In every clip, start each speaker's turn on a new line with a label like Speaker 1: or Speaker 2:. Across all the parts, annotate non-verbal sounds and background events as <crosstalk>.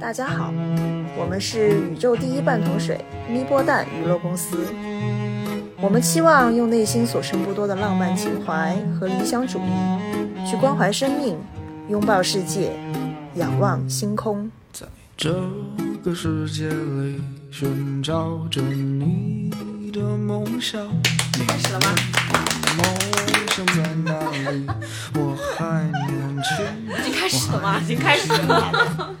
Speaker 1: 大家好，我们是宇宙第一半桶水咪波蛋娱乐公司。我们期望用内心所剩不多的浪漫情怀和理想主义，去关怀生命，拥抱世界，仰望星空。
Speaker 2: 在这个世界里寻找着你的梦想。<laughs>
Speaker 3: 开始了吗？
Speaker 2: 梦想在哪里？我还年轻。<laughs>
Speaker 3: 已经开始了吗？<laughs> 已经开始了。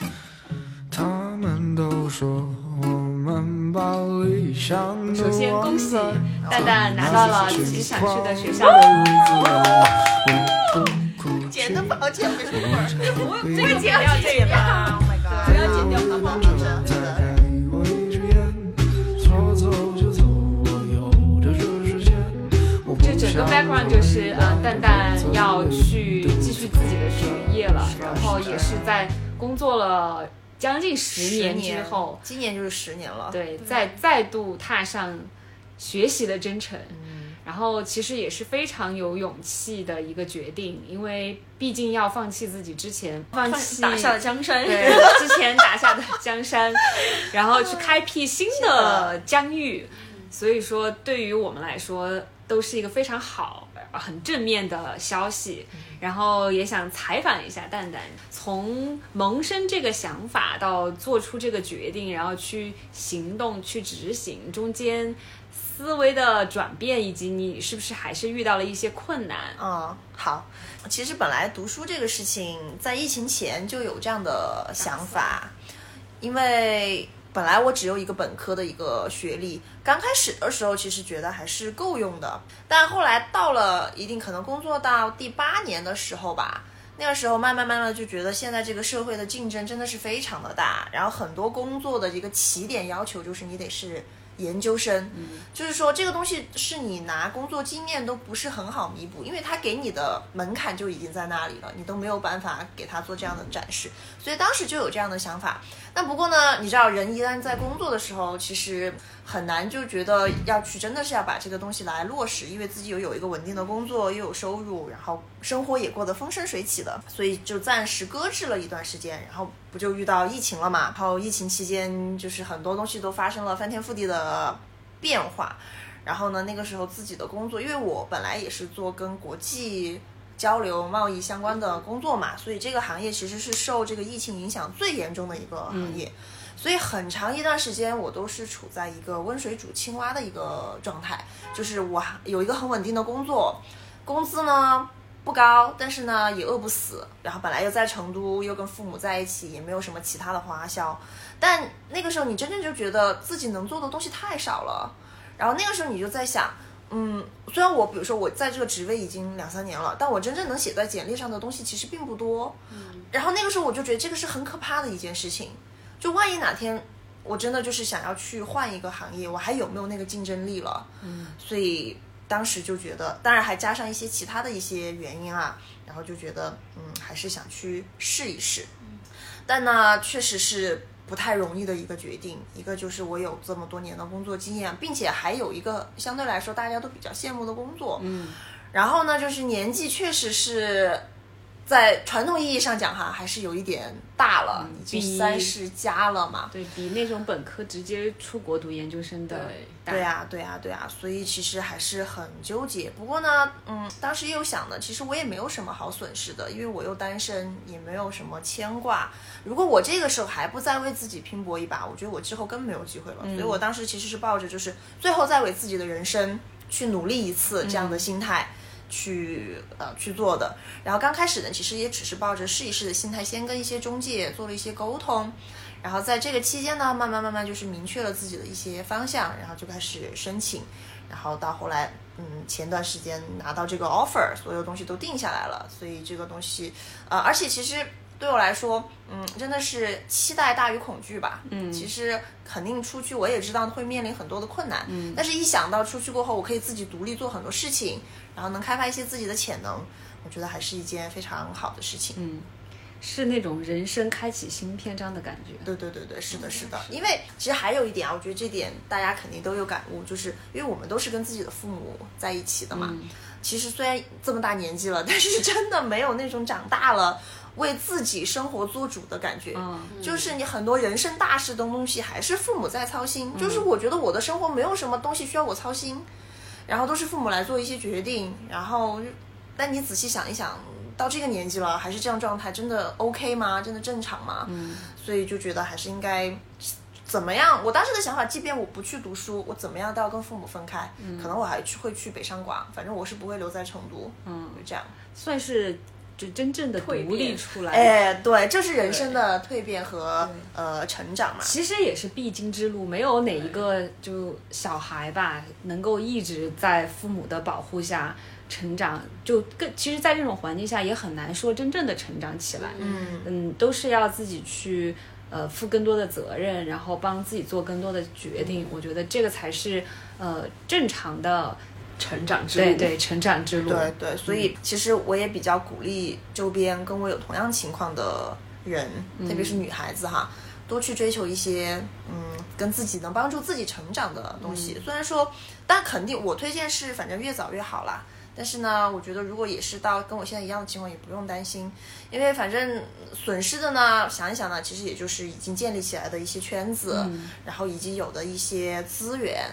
Speaker 3: <laughs>
Speaker 2: 他们都说我们把理想都
Speaker 3: 首先恭喜蛋蛋拿到了自己想去的学校。
Speaker 1: 剪都不好剪，为什么？
Speaker 3: 这个剪掉这个吧。
Speaker 1: Oh！
Speaker 3: 不要剪掉好不好
Speaker 1: 真的。
Speaker 3: 这整个 background 就是呃，蛋蛋要去继续自己的学业了，然后也是在工作了将近十年之后，
Speaker 1: 今年就是十年了。
Speaker 3: 对，再再度踏上学习的征程。然后其实也是非常有勇气的一个决定，因为毕竟要放弃自己之前放弃
Speaker 4: 打下的江山。<laughs>
Speaker 3: 对之前打下的江山，然后去开辟新的疆域。所以说，对于我们来说，都是一个非常好、很正面的消息。然后也想采访一下蛋蛋，从萌生这个想法到做出这个决定，然后去行动、去执行，中间思维的转变，以及你是不是还是遇到了一些困难？
Speaker 1: 嗯，好。其实本来读书这个事情，在疫情前就有这样的想法，因为本来我只有一个本科的一个学历，刚开始的时候其实觉得还是够用的，但后来到了一定可能工作到第八年的时候吧。那个时候慢慢慢慢就觉得现在这个社会的竞争真的是非常的大，然后很多工作的一个起点要求就是你得是研究生，就是说这个东西是你拿工作经验都不是很好弥补，因为他给你的门槛就已经在那里了，你都没有办法给他做这样的展示，所以当时就有这样的想法。但不过呢，你知道人一旦在工作的时候，其实很难就觉得要去真的是要把这个东西来落实，因为自己又有一个稳定的工作，又有收入，然后生活也过得风生水起的，所以就暂时搁置了一段时间，然后不就遇到疫情了嘛？然后疫情期间就是很多东西都发生了翻天覆地的变化，然后呢，那个时候自己的工作，因为我本来也是做跟国际。交流贸易相关的工作嘛，所以这个行业其实是受这个疫情影响最严重的一个行业，所以很长一段时间我都是处在一个温水煮青蛙的一个状态，就是我有一个很稳定的工作，工资呢不高，但是呢也饿不死，然后本来又在成都，又跟父母在一起，也没有什么其他的花销，但那个时候你真正就觉得自己能做的东西太少了，然后那个时候你就在想。嗯，虽然我比如说我在这个职位已经两三年了，但我真正能写在简历上的东西其实并不多。嗯，然后那个时候我就觉得这个是很可怕的一件事情，就万一哪天我真的就是想要去换一个行业，我还有没有那个竞争力了？嗯，所以当时就觉得，当然还加上一些其他的一些原因啊，然后就觉得嗯，还是想去试一试。嗯，但呢，确实是。不太容易的一个决定，一个就是我有这么多年的工作经验，并且还有一个相对来说大家都比较羡慕的工作，
Speaker 3: 嗯，
Speaker 1: 然后呢，就是年纪确实是在传统意义上讲哈，还是有一点大了，已经三十加了嘛，
Speaker 3: 对比那种本科直接出国读研究生的，
Speaker 1: 对呀、对呀、对呀、所以其实还是很纠结。不过呢，嗯，当时又想呢，其实我也没有什么好损失的，因为我又单身，也没有什么牵挂。如果我这个时候还不再为自己拼搏一把，我觉得我之后更没有机会了。所以我当时其实是抱着就是最后再为自己的人生去努力一次这样的心态。去呃去做的，然后刚开始呢，其实也只是抱着试一试的心态，先跟一些中介做了一些沟通，然后在这个期间呢，慢慢慢慢就是明确了自己的一些方向，然后就开始申请，然后到后来，嗯，前段时间拿到这个 offer，所有东西都定下来了，所以这个东西，呃，而且其实对我来说，嗯，真的是期待大于恐惧吧。嗯，其实肯定出去，我也知道会面临很多的困难。嗯，但是一想到出去过后，我可以自己独立做很多事情，然后能开发一些自己的潜能，我觉得还是一件非常好的事情。
Speaker 3: 嗯，是那种人生开启新篇章的感觉。
Speaker 1: 对对对对，是的，是的。因为其实还有一点啊，我觉得这点大家肯定都有感悟，就是因为我们都是跟自己的父母在一起的嘛。其实虽然这么大年纪了，但是真的没有那种长大了，为自己生活做主的感觉。
Speaker 3: 嗯
Speaker 1: 就是你很多人生大事的东西还是父母在操心，就是我觉得我的生活没有什么东西需要我操心，然后都是父母来做一些决定，然后，但你仔细想一想，到这个年纪了还是这样状态，真的 OK 吗？真的正常吗？嗯，所以就觉得还是应该。怎么样？我当时的想法，即便我不去读书，我怎么样都要跟父母分开。可能我还去会去北上广，反正我是不会留在成都。嗯，就这样。
Speaker 3: 算是就真正的独立出来。
Speaker 1: 哎，对，这是人生的蜕变和呃成长嘛。
Speaker 3: 其实也是必经之路，没有哪一个就小孩吧，能够一直在父母的保护下成长，就更其实，在这种环境下也很难说真正的成长起来。
Speaker 1: 嗯
Speaker 3: 嗯，都是要自己去呃负更多的责任，然后帮自己做更多的决定。我觉得这个才是呃正常的
Speaker 4: 成长之路。
Speaker 3: 对对成长之路。
Speaker 1: 对对，所以其实我也比较鼓励周边跟我有同样情况的人，特别是女孩子哈，多去追求一些嗯跟自己能帮助自己成长的东西。虽然说，但肯定我推荐是反正越早越好啦。但是呢，我觉得如果也是到跟我现在一样的情况，也不用担心，因为反正损失的呢，想一想呢，其实也就是已经建立起来的一些圈子，然后以及有的一些资源，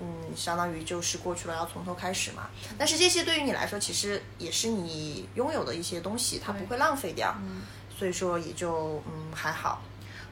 Speaker 1: 嗯，相当于就是过去了，要从头开始嘛。但是这些对于你来说，其实也是你拥有的一些东西，它不会浪费掉，所以说也就嗯还好。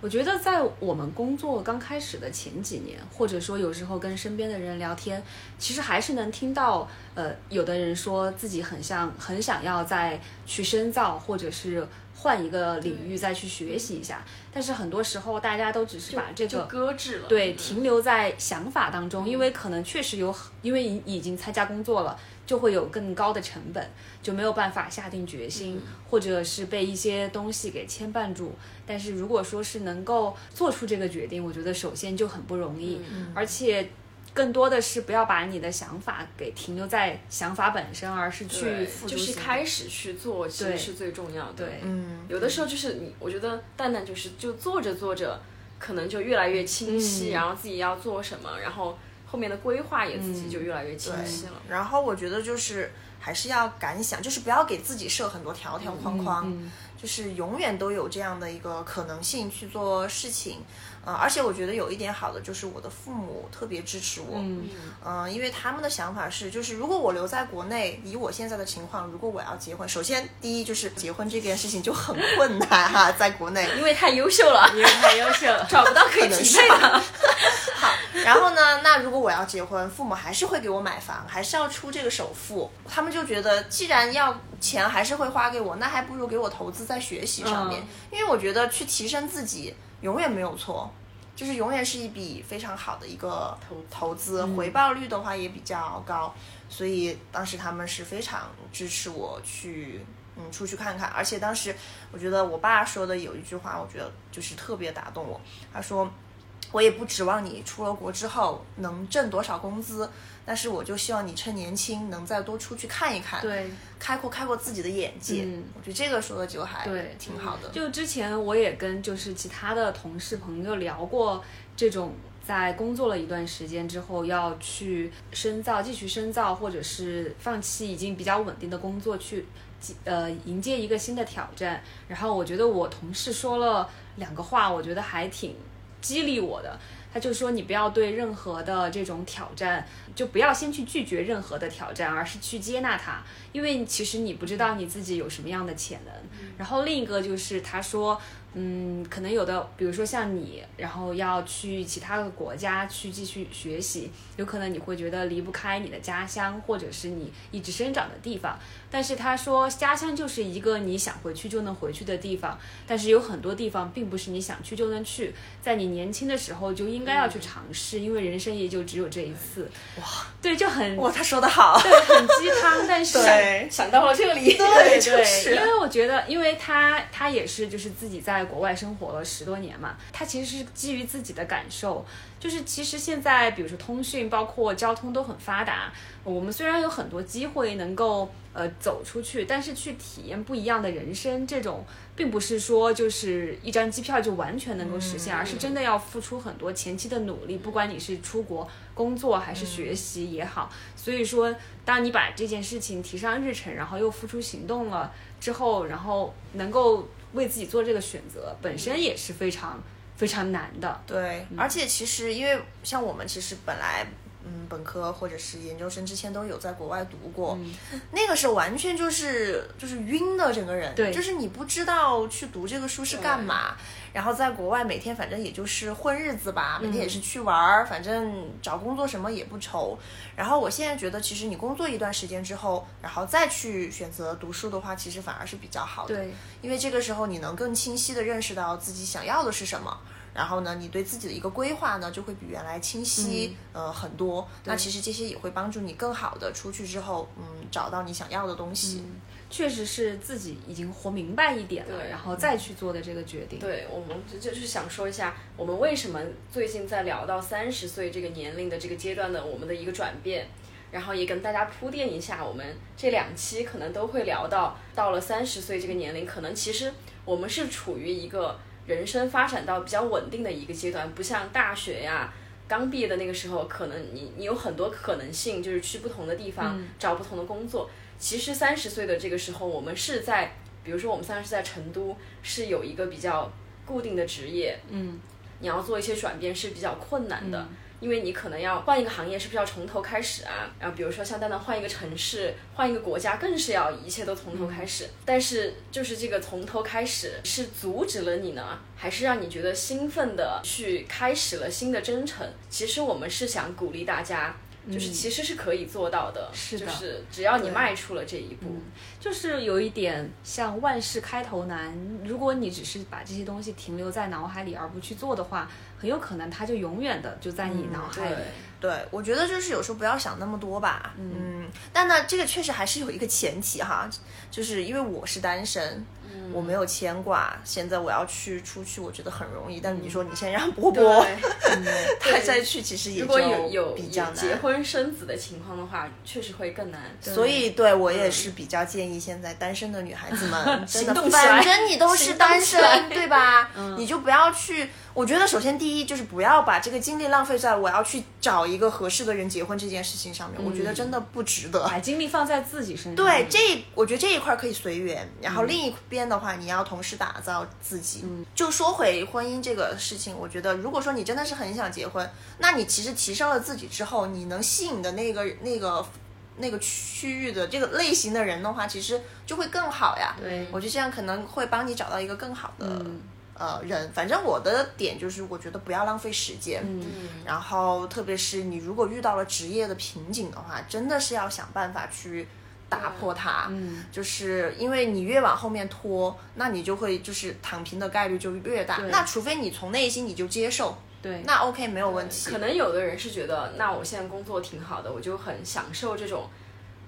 Speaker 3: 我觉得在我们工作刚开始的前几年，或者说有时候跟身边的人聊天，其实还是能听到，呃，有的人说自己很像很想要再去深造，或者是换一个领域再去学习一下。但是很多时候大家都只是把这
Speaker 4: 就
Speaker 3: 个
Speaker 4: 搁置了。
Speaker 3: 对，
Speaker 4: 嗯
Speaker 3: 停留在想法当中，因为可能确实有，因为已已经参加工作了，就会有更高的成本，就没有办法下定决心，或者是被一些东西给牵绊住。但是如果说是能够做出这个决定，我觉得首先就很不容易，而且。更多的是不要把你的想法给停留在想法本身，而是去
Speaker 4: 就是开始去做，其
Speaker 3: 对
Speaker 4: 实是最重要的。
Speaker 3: 对，
Speaker 1: 嗯，
Speaker 4: 有的时候就是你，我觉得蛋蛋就是就做着做着，可能就越来越清晰，
Speaker 3: 嗯
Speaker 4: 然后自己要做什么，然后后面的规划也自己就越来越清晰了。
Speaker 1: 然后我觉得就是还是要敢想，就是不要给自己设很多条条框框，
Speaker 3: 嗯
Speaker 1: 就是永远都有这样的一个可能性去做事情。呃，而且我觉得有一点好的就是我的父母特别支持我，
Speaker 3: 嗯。
Speaker 1: 嗯，因为他们的想法是，就是如果我留在国内，以我现在的情况，如果我要结婚，首先第一就是结婚这件事情就很困难哈，在国内，
Speaker 4: 因为太优秀了，
Speaker 3: 因为太优秀了，
Speaker 4: 找不到可以匹配的。<laughs>
Speaker 1: 好，然后呢，那如果我要结婚，父母还是会给我买房，还是要出这个首付，他们就觉得既然要钱还是会花给我，那还不如给我投资在学习上面，因为我觉得去提升自己永远没有错。就是永远是一笔非常好的一个投投资，回报率的话也比较高，所以当时他们是非常支持我去嗯出去看看，而且当时我觉得我爸说的有一句话，我觉得就是特别打动我，他说。我也不指望你出了国之后能挣多少工资，但是我就希望你趁年轻能再多出去看一看，
Speaker 3: 对。
Speaker 1: 开阔开阔自己的眼界。
Speaker 3: 嗯
Speaker 1: 我觉得这个说的就还
Speaker 3: 对
Speaker 1: 挺好的。
Speaker 3: 就之前我也跟就是其他的同事朋友聊过这种。在工作了一段时间之后，要去深造，继续深造，或者是放弃已经比较稳定的工作，去呃迎接一个新的挑战。然后我觉得我同事说了两个话，我觉得还挺激励我的。他就说你不要对任何的这种挑战，就不要先去拒绝任何的挑战，而是去接纳它，因为其实你不知道你自己有什么样的潜能。然后另一个就是他说。嗯，可能有的，比如说像你，然后要去其他的国家去继续学习，有可能你会觉得离不开你的家乡，或者是你一直生长的地方。但是他说，家乡就是一个你想回去就能回去的地方，但是有很多地方并不是你想去就能去，在你年轻的时候就应该要去尝试，因为人生也就只有这一次。哇，对，就很
Speaker 1: 哇，他说的好，
Speaker 3: 对，很鸡汤，但是
Speaker 4: 想到了这里，
Speaker 3: 对对，
Speaker 1: 就是
Speaker 3: 因为我觉得，因为他他也是就是自己在国外生活了十多年嘛，他其实是基于自己的感受，就是其实现在比如说通讯包括交通都很发达，我们虽然有很多机会能够呃走出去，但是去体验不一样的人生，这种并不是说就是一张机票就完全能够实现，而是真的要付出很多前期的努力，不管你是出国工作还是学习也好。所以说，当你把这件事情提上日程，然后又付出行动了之后，然后能够为自己做这个选择，本身也是非常非常难的。
Speaker 1: 对，而且其实因为像我们其实本来。嗯，本科或者是研究生之前都有在国外读过，那个时候完全就是就是晕的整个人，
Speaker 3: 对
Speaker 1: 就是你不知道去读这个书是干嘛，然后在国外每天反正也就是混日子吧，每天也是去玩儿，反正找工作什么也不愁。然后我现在觉得，其实你工作一段时间之后，然后再去选择读书的话，其实反而是比较好的，
Speaker 3: 对，
Speaker 1: 因为这个时候你能更清晰的认识到自己想要的是什么。然后呢，你对自己的一个规划呢，就会比原来清晰、呃很多。那其实这些也会帮助你更好的出去之后，嗯，找到你想要的东西。
Speaker 3: 确实是自己已经活明白一点了，然后再去做的这个决定。
Speaker 4: 对，我们就就是想说一下，我们为什么最近在聊到三十岁这个年龄的这个阶段的我们的一个转变，然后也跟大家铺垫一下，我们这两期可能都会聊到，到了三十岁这个年龄，可能其实我们是处于一个人生发展到比较稳定的一个阶段，不像大学呀。刚毕业的那个时候，可能你你有很多可能性，就是去不同的地方、找不同的工作。其实三十岁的这个时候，我们是在，比如说我们三十在成都，是有一个比较固定的职业，
Speaker 3: 嗯，
Speaker 4: 你要做一些转变是比较困难的，因为你可能要换一个行业，是不是要从头开始啊？然后比如说像蛋蛋换一个城市、换一个国家，更是要一切都从头开始。但是就是这个从头开始，是阻止了你呢，还是让你觉得兴奋的去开始了新的征程？其实我们是想鼓励大家。就是其实是可以做到的，
Speaker 3: 是的
Speaker 4: 就是只要你迈出了这一步，
Speaker 3: 就是有一点像万事开头难。如果你只是把这些东西停留在脑海里而不去做的话，很有可能它就永远的就在你脑海里。
Speaker 1: 对，我觉得就是有时候不要想那么多吧。嗯，但呢，这个确实还是有一个前提哈，就是因为我是单身，我没有牵挂，现在我要去出去，我觉得很容易。但是你说你先让波波 <laughs> 他再去，其实也
Speaker 4: 如果有有
Speaker 1: 比较
Speaker 4: 难结。婚生子的情况的话，确实会更难。
Speaker 1: 所以，对我也是比较建议现在单身的女孩子们，<laughs> 真的，
Speaker 4: 行动
Speaker 1: 反正你都是单身，对吧？你就不要去。我觉得首先第一就是不要把这个精力浪费在我要去找一个合适的人结婚这件事情上面，我觉得真的不值得。
Speaker 3: 把精力放在自己身上。
Speaker 1: 对，这我觉得这一块可以随缘，然后另一边的话，你要同时打造自己。嗯就说回婚姻这个事情，我觉得如果说你真的是很想结婚，那你其实提升了自己之后，你能吸引的那个那个那个区域的这个类型的人的话，其实就会更好呀。
Speaker 3: 对
Speaker 1: 我觉得这样可能会帮你找到一个更好的。呃，人，反正我的点就是，我觉得不要浪费时间，嗯，然后特别是你如果遇到了职业的瓶颈的话，真的是要想办法去打破它，嗯，就是因为你越往后面拖，那你就会就是躺平的概率就越大，那除非你从内心你就接受，
Speaker 3: 对，
Speaker 1: 那 OK 没有问题，
Speaker 4: 可能有的人是觉得，那我现在工作挺好的，我就很享受这种，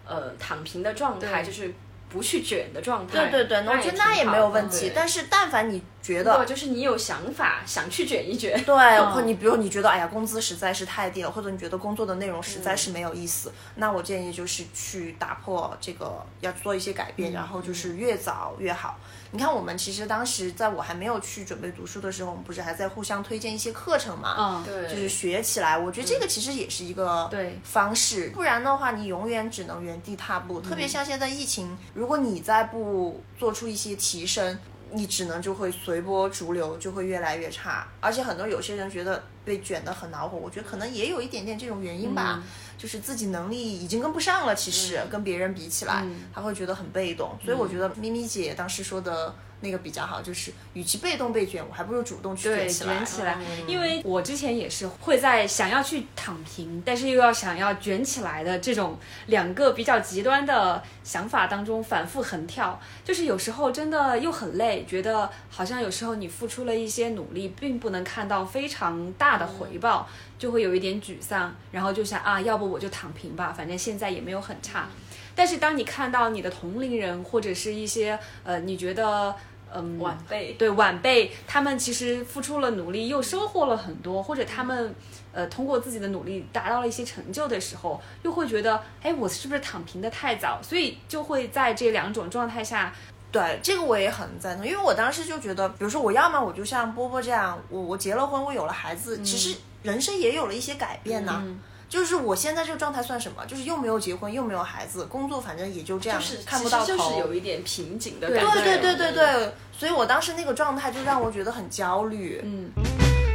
Speaker 4: 呃，躺平的状态，就是不去卷的状态。
Speaker 1: 对对对，我觉得那也没有问题，但是但凡你觉
Speaker 4: 如
Speaker 1: 得
Speaker 4: 果就是你有想法，想去卷一卷，
Speaker 1: 对，或你比如你觉得哎呀工资实在是太低了，或者你觉得工作的内容实在是没有意思，那我建议就是去打破这个，要做一些改变，然后就是越早越好。你看我们其实当时在我还没有去准备读书的时候，我们不是还在互相推荐一些课程嘛？
Speaker 3: 嗯，
Speaker 4: 对，
Speaker 1: 就是学起来，我觉得这个其实也是一个
Speaker 3: 对。
Speaker 1: 方式，不然的话你永远只能原地踏步。特别像现在疫情，如果你再不做出一些提升，你只能就会随波逐流，就会越来越差。而且很多有些人觉得被卷得很恼火，我觉得可能也有一点点这种原因吧，就是自己能力已经跟不上了，其实、跟别人比起来，他会觉得很被动。所以我觉得咪咪姐当时说的。那个比较好，就是与其被动被卷，我还不如主动去，卷起来。
Speaker 3: 卷起来，因为我之前也是会在想要去躺平，但是又要想要卷起来的这种两个比较极端的想法当中反复横跳，就是有时候真的又很累，觉得好像有时候你付出了一些努力，并不能看到非常大的回报，就会有一点沮丧，然后就想啊，要不我就躺平吧，反正现在也没有很差。但是当你看到你的同龄人或者是一些呃，你觉得嗯
Speaker 4: 晚辈。
Speaker 3: 对晚辈，他们其实付出了努力，又收获了很多，或者他们呃通过自己的努力达到了一些成就的时候，又会觉得，哎，我是不是躺平的太早？所以就会在这两种状态下，
Speaker 1: 对这个我也很赞同，因为我当时就觉得，比如说我要么我就像波波这样，我我结了婚，我有了孩子，其实人生也有了一些改变呢、就是我现在这个状态算什么？就是又没有结婚，又没有孩子，工作反正也就这样，
Speaker 4: 就是
Speaker 1: 看不到头。
Speaker 4: 就是有一点瓶颈的感觉。
Speaker 1: 对对对对对，所以我当时那个状态就让我觉得很焦虑。
Speaker 3: 嗯，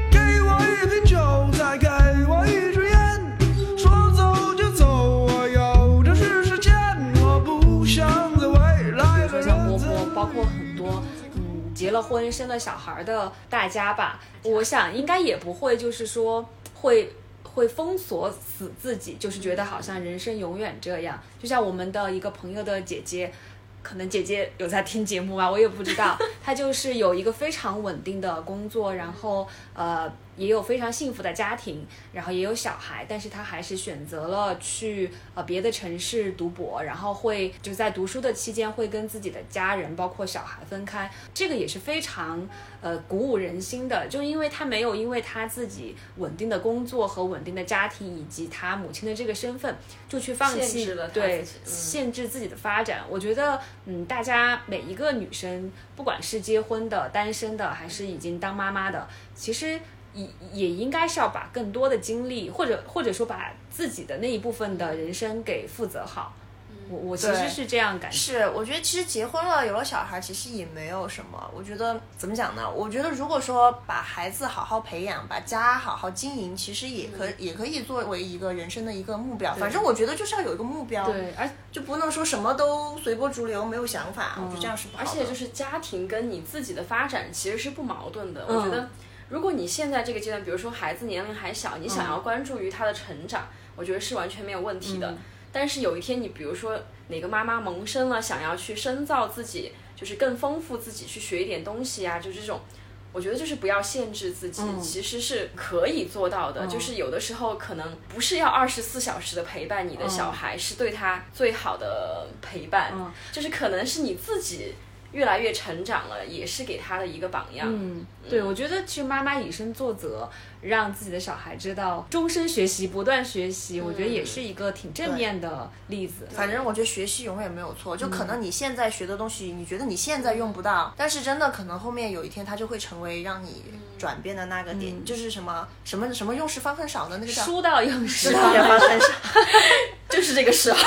Speaker 2: 给我一瓶酒，再给我一支烟，说走就走，我有的是时间，我不想在未来的
Speaker 3: 比如说像波
Speaker 2: 日子
Speaker 3: 波，包括很多嗯结了婚生了小孩的大家吧，我想应该也不会就是说会会封锁死自己，就是觉得好像人生永远这样。就像我们的一个朋友的姐姐。可能姐姐有在听节目吧，我也不知道。她就是有一个非常稳定的工作，然后呃也有非常幸福的家庭，然后也有小孩，但是他还是选择了去呃别的城市读博，然后会就在读书的期间会跟自己的家人包括小孩分开，这个也是非常呃鼓舞人心的。就因为他没有因为他自己稳定的工作和稳定的家庭以及他母亲的这个身份，就去放弃
Speaker 4: 了
Speaker 3: 对
Speaker 4: 嗯
Speaker 3: 限制自己的发展。我觉得，嗯，大家每一个女生，不管是结婚的、单身的，还是已经当妈妈的，其实也也应该是要把更多的精力，或者或者说把自己的那一部分的人生给负责好。我我其实是这样感觉。
Speaker 1: 是，我觉得其实结婚了，有了小孩，其实也没有什么。我觉得怎么讲呢？我觉得如果说把孩子好好培养，把家好好经营，其实也可、也可以作为一个人生的一个目标。反正我觉得就是要有一个目标，
Speaker 3: 对，而
Speaker 1: 就不能说什么都随波逐流，没有想法。我觉得这样是不好的。
Speaker 4: 而且就是家庭跟你自己的发展其实是不矛盾的。
Speaker 3: 嗯
Speaker 4: 我觉得，如果你现在这个阶段，比如说孩子年龄还小，你想要关注于他的成长，我觉得是完全没有问题的。但是有一天，你比如说哪个妈妈萌生了想要去深造自己，就是更丰富自己，去学一点东西啊，就这种。我觉得就是不要限制自己，
Speaker 3: 嗯
Speaker 4: 其实是可以做到的。就是有的时候可能不是要二十四小时的陪伴你的小孩，是对他最好的陪伴。
Speaker 3: 嗯
Speaker 4: 就是可能是你自己越来越成长了，也是给他的一个榜样。
Speaker 3: 嗯，对，我觉得其实妈妈以身作则，让自己的小孩知道终身学习、不断学习，我觉得也是一个挺正面的例子。
Speaker 1: 反正我觉得学习永远没有错，就可能你现在学的东西，你觉得你现在用不到，但是真的可能后面有一天它就会成为让你转变的那个点，就是什么什么什么用时方恨少的那个叫
Speaker 3: 书到用时
Speaker 1: 方恨少，<laughs> <laughs>
Speaker 4: 就是这个时候。<laughs>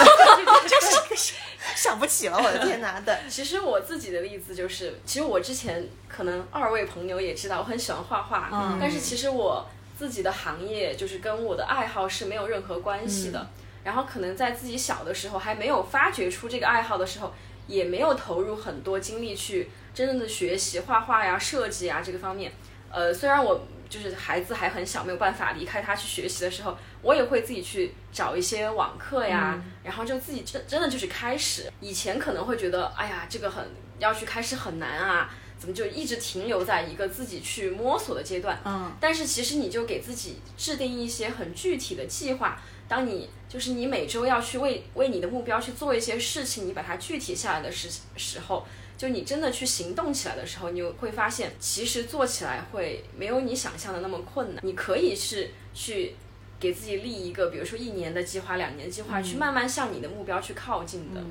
Speaker 4: <laughs>
Speaker 1: 想不起了，我的天哪！<laughs> 对，
Speaker 4: 其实我自己的例子就是，其实我之前可能二位朋友也知道，我很喜欢画画，
Speaker 3: 嗯
Speaker 4: 但是其实我自己的行业就是跟我的爱好是没有任何关系的。然后可能在自己小的时候还没有发掘出这个爱好的时候，也没有投入很多精力去真正的学习画画呀、设计啊这个方面。呃，虽然我就是孩子还很小，没有办法离开他去学习的时候，我也会自己去找一些网课呀，然后就自己真真的就是开始。以前可能会觉得，哎呀，这个很要去开始很难啊，怎么就一直停留在一个自己去摸索的阶段？
Speaker 3: 嗯，
Speaker 4: 但是其实你就给自己制定一些很具体的计划，当你就是你每周要去为为你的目标去做一些事情，你把它具体下来的时时候，就你真的去行动起来的时候，你会发现其实做起来会没有你想象的那么困难。你可以是去给自己立一个，比如说一年的计划、两年计划，去慢慢向你的目标去靠近的。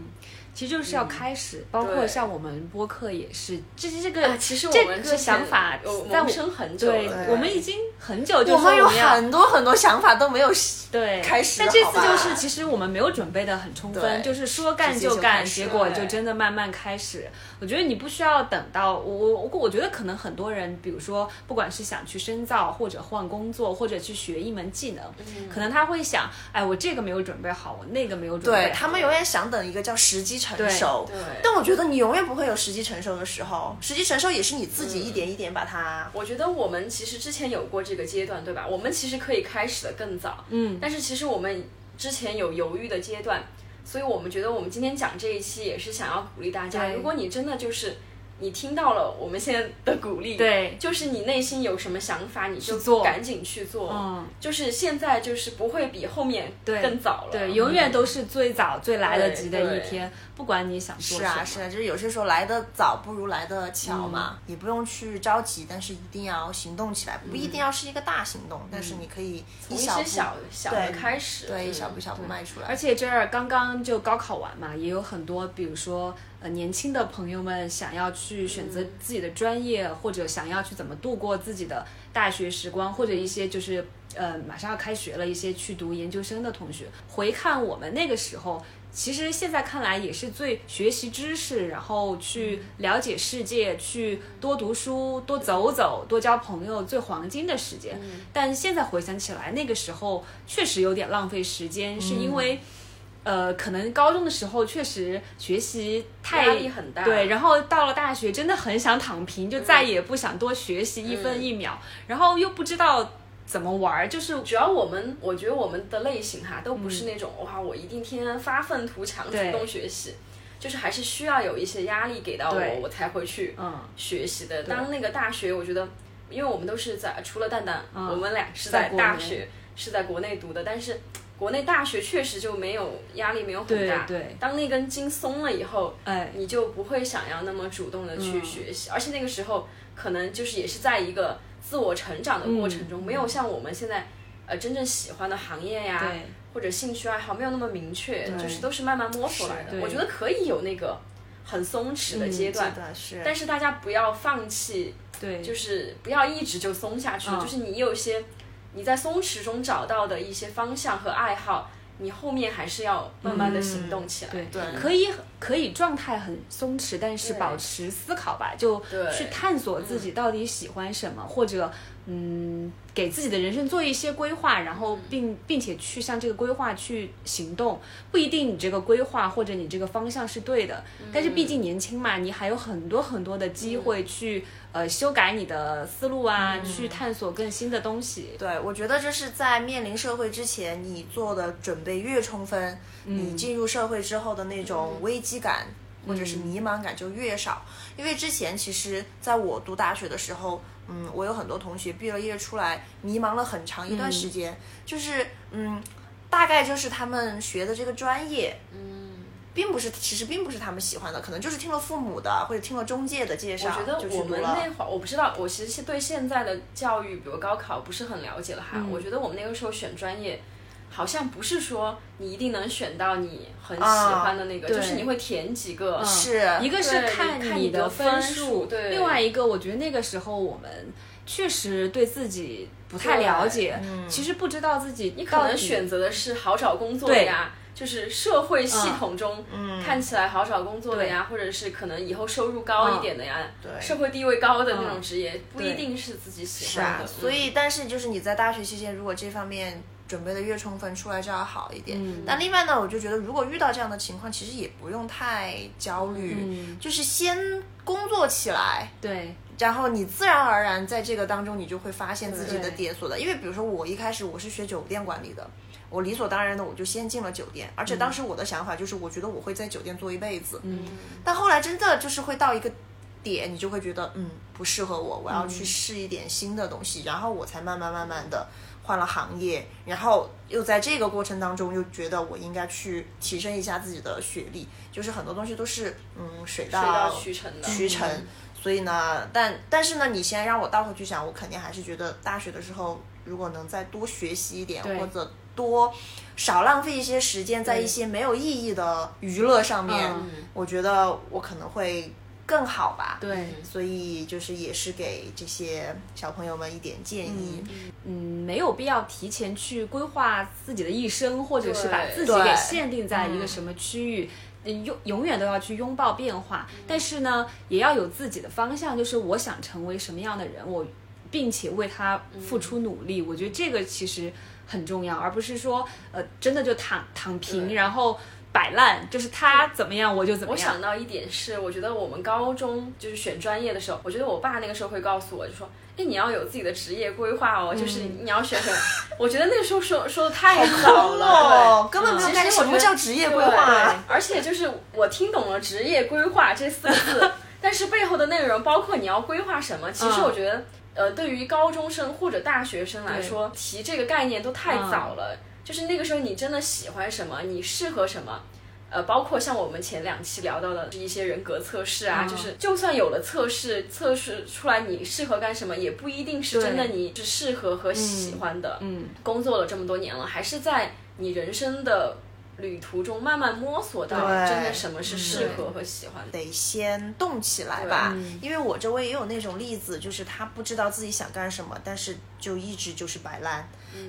Speaker 3: 其实就是要开始，包括像我们播客也是，这这个、
Speaker 4: 啊，其实我
Speaker 3: 这个
Speaker 4: 们之前
Speaker 3: 想法
Speaker 4: 有
Speaker 3: 在我
Speaker 4: 萌生很久
Speaker 3: 对
Speaker 4: 了，
Speaker 3: 我们已经很久就
Speaker 1: 我们有很多很多想法都没有
Speaker 3: 对
Speaker 1: 开始
Speaker 3: 但这次就是，其实我们没有准备的很充分，就是说干
Speaker 1: 就
Speaker 3: 干，结果就真的慢慢开始。我觉得你不需要等到我我我我觉得可能很多人，比如说不管是想去深造，或者换工作，或者去学一门技能，
Speaker 1: 嗯
Speaker 3: 可能他会想，哎，我这个没有准备好，我那个没有准备好。
Speaker 1: 对他们永远想等一个叫时机成熟。
Speaker 4: 对
Speaker 1: 但我觉得你永远不会有时机成熟的时候，时机成熟也是你自己一点一点把它。
Speaker 4: 我觉得我们其实之前有过这个阶段，对吧？我们其实可以开始的更早，
Speaker 3: 嗯，
Speaker 4: 但是其实我们之前有犹豫的阶段，所以我们觉得我们今天讲这一期也是想要鼓励大家，如果你真的就是你听到了我们现在的鼓励，
Speaker 3: 对
Speaker 4: 就是你内心有什么想法，你就
Speaker 3: 做
Speaker 4: 赶紧去做。
Speaker 3: 嗯，
Speaker 4: 就是现在就是不会比后面
Speaker 3: 对
Speaker 4: 更早了。
Speaker 3: 对，永远都是最早最来得及的一天，不管你想做
Speaker 1: 是啊，
Speaker 3: 什么。
Speaker 1: 是啊，就是有些时候来的早不如来的巧嘛，也不用去着急，但是一定要行动起来，不一定要是一个大行动，但是你可以
Speaker 4: 从一
Speaker 1: 小
Speaker 4: 小小的开始，
Speaker 1: 对，
Speaker 4: 嗯
Speaker 1: 一小步一小步迈出来。
Speaker 3: 而且这儿刚刚就高考完嘛，也有很多，比如说呃年轻的朋友们想要去选择自己的专业，或者想要去怎么度过自己的大学时光，或者一些就是呃马上要开学了，一些去读研究生的同学，回看我们那个时候。其实现在看来也是最学习知识，然后去了解世界，去多读书、多走走、多交朋友最黄金的时间。但现在回想起来，那个时候确实有点浪费时间，是因为。呃，可能高中的时候确实学习太
Speaker 4: 压力很大。
Speaker 3: 对，然后到了大学真的很想躺平，就再也不想多学习一分一秒，然后又不知道怎么玩儿，就是
Speaker 4: 主要我们，我觉得我们的类型哈，都不是那种、哇，我一定天天发愤图强、主动学习，就是还是需要有一些压力给到我，我才会去
Speaker 3: 嗯。
Speaker 4: 学习的。当那个大学，我觉得，因为我们都是在除了蛋蛋，
Speaker 3: 嗯。
Speaker 4: 我们俩是在大学是在国内读的，但是国内大学确实就没有压力，没有很大。
Speaker 3: 对对。
Speaker 4: 当那根筋松了以后，
Speaker 3: 哎。
Speaker 4: 你就不会想要那么主动的去
Speaker 3: 嗯。
Speaker 4: 学习，而且那个时候可能就是也是在一个自我成长的过程
Speaker 3: 嗯。
Speaker 4: 中，没有像我们现在呃真正喜欢的行业呀，
Speaker 3: 对。
Speaker 4: 或者兴趣爱好没有那么明确，就是都是慢慢摸索来的。我觉得可以有那个很松弛的阶段，
Speaker 1: 是。
Speaker 4: 但是大家不要放弃，
Speaker 3: 对，
Speaker 4: 就是不要一直就松下去，
Speaker 3: 嗯。
Speaker 4: 就是你有些你在松弛中找到的一些方向和爱好。你后面还是要慢慢的行动起来，
Speaker 3: 对
Speaker 1: 对
Speaker 3: 可以可以状态很松弛，但是保持思考吧，就去探索自己到底喜欢什么，或者嗯，给自己的人生做一些规划，然后并并且去向这个规划去行动。不一定你这个规划或者你这个方向是对的，但是毕竟年轻嘛，你还有很多很多的机会去、呃修改你的思路啊，去探索更新的东西。
Speaker 1: 对，我觉得这是在面临社会之前，你做的准备越充分，你进入社会之后的那种危机感、或者是迷茫感就越少。因为之前其实在我读大学的时候，嗯，我有很多同学毕了业出来迷茫了很长一段时间，就是嗯，大概就是他们学的这个专业，嗯，并不是其实并不是他们喜欢的，可能就是听了父母的或者听了中介的介绍，
Speaker 4: 我觉得我们那会儿，我不知道，我其实是对现在的教育，比如高考，不是很了解了哈。我觉得我们那个时候选专业，好像不是说你一定能选到你很喜欢的那个，
Speaker 3: 对
Speaker 4: 就是你会填几个。
Speaker 1: 是
Speaker 3: 一个是看
Speaker 4: 看你的
Speaker 3: 的
Speaker 4: 分
Speaker 3: 数，
Speaker 4: 对
Speaker 3: 另外一个我觉得那个时候我们确实对自己不太了解，其实不知道自己
Speaker 4: 你可能选择的是好找工作的呀，就是社会系统中看起来好找工作的呀，或者是可能以后收入高一点的呀，
Speaker 1: 对
Speaker 4: 社会地位高的那种职业，不一定是自己喜
Speaker 1: 是啊，
Speaker 4: 欢的。
Speaker 1: 所以但是就是你在大学期间，如果这方面准备的越充分，出来就要好一点。
Speaker 3: 嗯
Speaker 1: 但另外呢，我就觉得如果遇到这样的情况，其实也不用太焦虑，
Speaker 3: 嗯
Speaker 1: 就是先工作起来。
Speaker 3: 对
Speaker 1: 然后你自然而然在这个当中，你就会发现自己的点所在。因为比如说我一开始我是学酒店管理的，我理所当然的我就先进了酒店，而且当时我的想法就是我觉得我会在酒店做一辈子。
Speaker 3: 嗯
Speaker 1: 但后来真的就是会到一个点，你就会觉得嗯不适合我，我要去试一点新的东西，然后我才慢慢慢慢的换了行业，然后又在这个过程当中又觉得我应该去提升一下自己的学历，就是很多东西都是嗯水到
Speaker 4: 渠成的
Speaker 1: 渠成。所以呢，但但是呢，你现在让我倒回去想，我肯定还是觉得大学的时候，如果能再多学习一点，或者多少浪费一些时间在一些没有意义的娱乐上面，
Speaker 3: 嗯
Speaker 1: 我觉得我可能会更好吧。
Speaker 3: 对，
Speaker 1: 所以就是也是给这些小朋友们一点建议。
Speaker 3: 嗯，没有必要提前去规划自己的一生，或者是把自己给限定在一个什么区域。嗯永永远都要去拥抱变化，但是呢，也要有自己的方向，就是我想成为什么样的人，我并且为他付出努力。我觉得这个其实很重要，而不是说呃真的就躺躺平，然后摆烂，就是他怎么样我就怎么样。
Speaker 4: 我想到一点是，我觉得我们高中就是选专业的时候，我觉得我爸那个时候会告诉我，就说，哎，你要有自己的职业规划哦，就是
Speaker 1: 嗯
Speaker 4: 你要选什么。我觉得那个时候说说的太早了，
Speaker 1: 哦，根本没有
Speaker 4: 其
Speaker 1: 概念什么叫职业规
Speaker 4: 对
Speaker 1: 划。
Speaker 4: 而且就是我听懂了“职业规划”这四个字，<laughs> 但是背后的内容，包括你要规划什么，其实
Speaker 3: 嗯
Speaker 4: 我觉得，呃，对于高中生或者大学生来说，提这个概念都太早了。就是那个时候你真的喜欢什么，你适合什么。呃，包括像我们前两期聊到的一些人格测试啊，
Speaker 3: 嗯
Speaker 4: 就是就算有了测试，测试出来你适合干什么，也不一定是真的你是适合和喜欢的。
Speaker 3: 嗯，
Speaker 4: 工作了这么多年了，还是在你人生的旅途中慢慢摸索到
Speaker 1: 对
Speaker 4: 真的什么是适合和喜欢的。
Speaker 1: 得先动起来吧，
Speaker 3: 嗯
Speaker 1: 因为我周围也有那种例子，就是他不知道自己想干什么，但是就一直就是摆烂，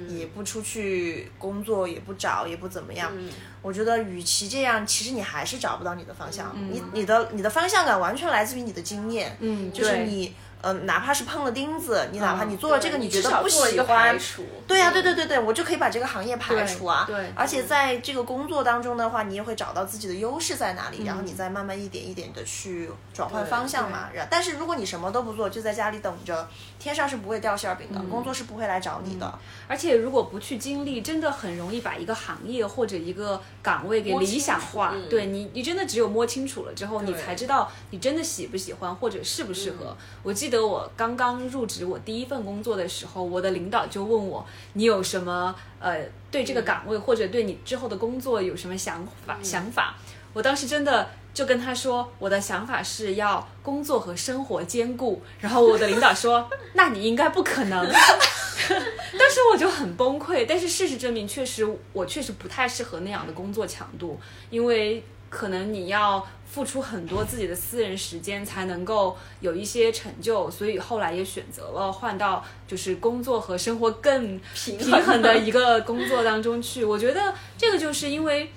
Speaker 1: 也不出去工作，也不找，也不怎么样。
Speaker 4: 嗯
Speaker 1: 我觉得，与其这样，其实你还是找不到你的方向。你你的你的方向感完全来自于你的经验，
Speaker 3: 嗯
Speaker 1: 就是
Speaker 3: 对
Speaker 1: 你。呃，哪怕是碰了钉子，你哪怕
Speaker 3: 嗯
Speaker 1: 你做了这个，
Speaker 4: 对
Speaker 1: 你觉得不喜欢。对呀、对
Speaker 4: 对
Speaker 1: 对对对，我就可以把这个行业排除啊。
Speaker 3: 对对
Speaker 1: 而且在这个工作当中的话，你也会找到自己的优势在哪里，然后你再慢慢一点一点的去转换方向嘛。然但是如果你什么都不做，就在家里等着，天上是不会掉馅儿饼的，工作是不会来找你的。
Speaker 3: 而且如果不去经历，真的很容易把一个行业或者一个岗位给理想化。
Speaker 4: 嗯
Speaker 3: 对你，你真的只有摸清楚了之后，你才知道你真的喜不喜欢或者适不适合。我记得我刚刚入职我第一份工作的时候，我的领导就问我，你有什么呃对这个岗位、或者对你之后的工作有什么想法、想法？我当时真的。就跟他说，我的想法是要工作和生活兼顾。然后我的领导说，那你应该不可能。<laughs> 当时我就很崩溃，但是事实证明，确实我确实不太适合那样的工作强度，因为可能你要付出很多自己的私人时间才能够有一些成就，所以后来也选择了换到就是工作和生活更
Speaker 4: 平
Speaker 3: 平衡的一个工作当中去。我觉得这个就是因为。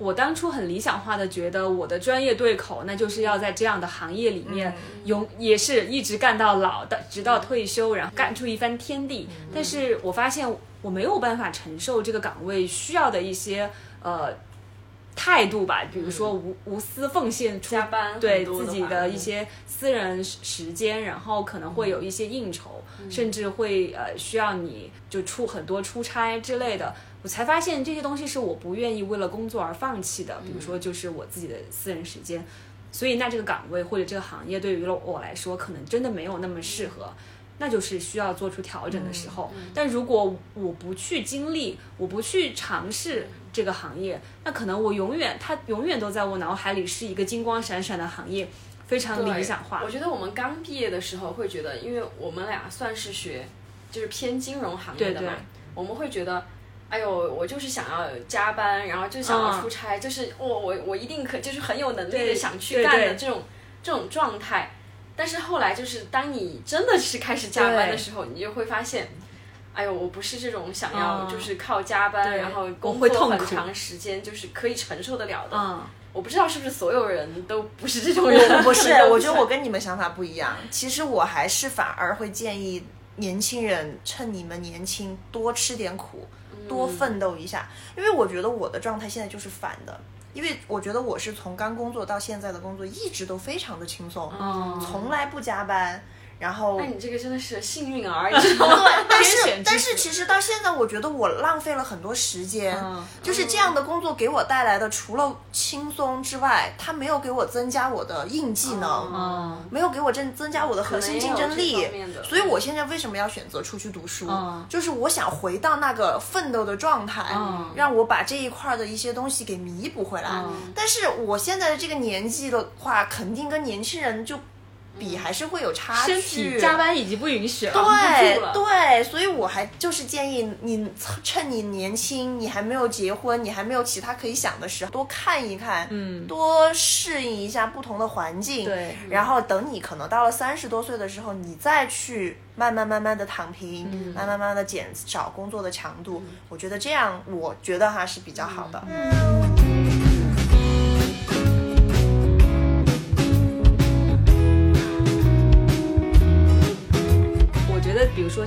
Speaker 3: 我当初很理想化的觉得我的专业对口，那就是要在这样的行业里面永、也是一直干到老的，直到退休，然后干出一番天地。但是我发现我没有办法承受这个岗位需要的一些呃态度吧，比如说无无私奉献出
Speaker 4: 加班
Speaker 3: 对自己的一
Speaker 4: 嗯
Speaker 3: 些私人时时间，然后可能会有一些应酬，甚至会呃需要你就出很多出差之类的。我才发现这些东西是我不愿意为了工作而放弃的，比如说就是我自己的私人时间。所以那这个岗位或者这个行业对于我来说，可能真的没有那么适合。那就是需要做出调整的时候。但如果我不去经历，我不去尝试这个行业，那可能我永远它永远都在我脑海里是一个金光闪闪的行业，非常理想化
Speaker 4: 我。觉得我们刚毕业的时候会觉得，因为我们俩算是学就是偏金融行业的嘛，
Speaker 3: 对对
Speaker 4: 我们会觉得。哎呦，我就是想要加班，然后就想要
Speaker 3: 嗯
Speaker 4: 出差，就是我我我一定可，就是很有能力的想去干的这种这种状态。但是后来就是当你真的是开始加班的时候，你就会发现，哎呦，我不是这种想要
Speaker 3: 嗯
Speaker 4: 就是靠加班，
Speaker 3: 对
Speaker 4: 然后工作
Speaker 3: 会痛苦
Speaker 4: 很长时间就是可以承受得了的。
Speaker 3: 嗯，
Speaker 4: 我不知道是不是所有人都不是这种人，<laughs>
Speaker 1: 我不是，我觉得我跟你们想法不一样。其实我还是反而会建议年轻人趁你们年轻多吃点苦，多奋斗一下。因为我觉得我的状态现在就是反的，因为我觉得我是从刚工作到现在的工作一直都非常的轻松，
Speaker 3: 嗯
Speaker 1: 从来不加班。然后
Speaker 4: 那你这个真的是幸运儿，<laughs> 你知道吗？
Speaker 1: 对，但是但是其实到现在，我觉得我浪费了很多时间。
Speaker 3: 嗯
Speaker 1: 就是这样的工作给我带来的，除了轻松之外，它没有给我增加我的硬技能，
Speaker 3: 嗯
Speaker 1: 没有给我增增加我的核心竞争力。所以我现在为什么要选择出去读书？
Speaker 3: 嗯
Speaker 1: 就是我想回到那个奋斗的状态，
Speaker 3: 嗯
Speaker 1: 让我把这一块的一些东西给弥补回来。
Speaker 3: 嗯
Speaker 1: 但是我现在的这个年纪的话，肯定跟年轻人就比还是会有差距。
Speaker 3: 身体加班已经不允许了。
Speaker 1: 对
Speaker 4: 了
Speaker 1: 对，所以我还就是建议你趁你年轻，你还没有结婚，你还没有其他可以想的时候，多看一看，
Speaker 3: 嗯
Speaker 1: 多适应一下不同的环境，
Speaker 3: 对
Speaker 1: 然后等你可能到了三十多岁的时候，你再去慢慢慢慢的躺平，
Speaker 3: 嗯
Speaker 1: 慢慢慢慢的减少工作的强度，我觉得这样，我觉得哈是比较好的。
Speaker 3: 我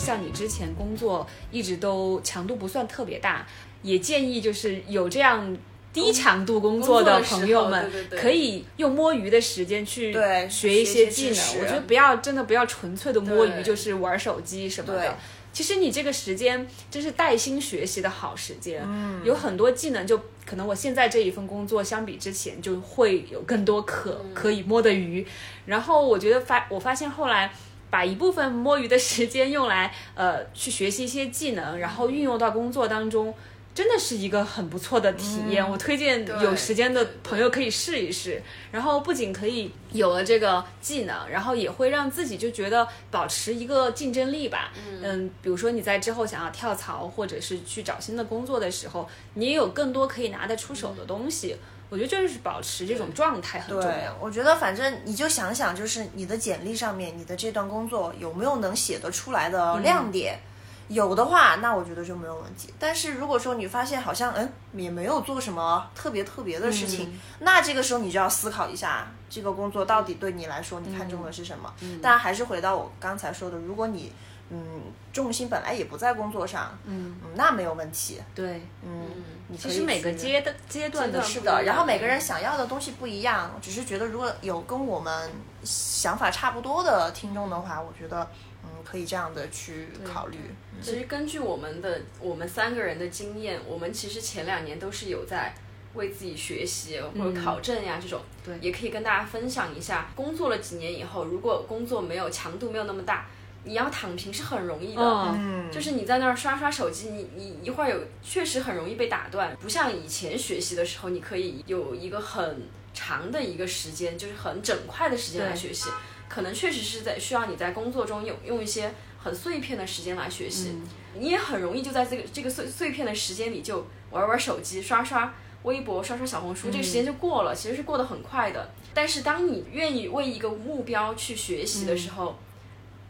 Speaker 3: 像你之前工作一直都强度不算特别大，也建议就是有这样低强度工作的朋友们可以用摸鱼的时间去学一
Speaker 1: 些
Speaker 3: 些技能。我觉得不要真的不要纯粹的摸鱼，就是玩手机什么的。其实你这个时间真是带薪学习的好时间，嗯，有很多技能就可能我现在这一份工作相比之前就会有更多可、可以摸的鱼，然后我觉得发我发现后来。把一部分摸鱼的时间用来呃去学习一些技能，然后运用到工作当中，真的是一个很不错的体验。我推荐有时间的朋友可以试一试。然后不仅可以有了这个技能，然后也会让自己就觉得保持一个竞争力吧。嗯比如说你在之后想要跳槽或者是去找新的工作的时候，你也有更多可以拿得出手的东西。我觉得就是保持这种状态很重
Speaker 1: 对
Speaker 3: 要，。
Speaker 1: 我觉得反正你就想想，就是你的简历上面，你的这段工作有没有能写得出来的亮点？有的话，那我觉得就没有问题。但是如果说你发现好像嗯也没有做什么特别特别的事情，那这个时候你就要思考一下，这个工作到底对你来说你看中的是什么？嗯但还是回到我刚才说的，如果你嗯重心本来也不在工作上，嗯那没有问题。
Speaker 3: 对，
Speaker 1: 嗯，你
Speaker 3: 其实每个阶的阶段的
Speaker 1: 是的，然后每个人想要的东西不一样，只是觉得如果有跟我们想法差不多的听众的话，我觉得嗯可以这样的去考虑。
Speaker 4: 其实根据我们的我们三个人的经验，我们其实前两年都是有在为自己学习或者考证呀、这种，
Speaker 3: 对
Speaker 4: 也可以跟大家分享一下。工作了几年以后，如果工作没有强度没有那么大，你要躺平是很容易的。
Speaker 3: 嗯，
Speaker 1: 嗯，
Speaker 4: 就是你在那儿刷刷手机，你你一会儿有确实很容易被打断，不像以前学习的时候，你可以有一个很长的一个时间，就是很整块的时间来学习。可能确实是在需要你在工作中用用一些很碎片的时间来学习，你也很容易就在这个这个碎碎片的时间里就玩玩手机、刷刷微博、刷刷小红书，这个时间就过了，其实是过得很快的。但是当你愿意为一个目标去学习的时候，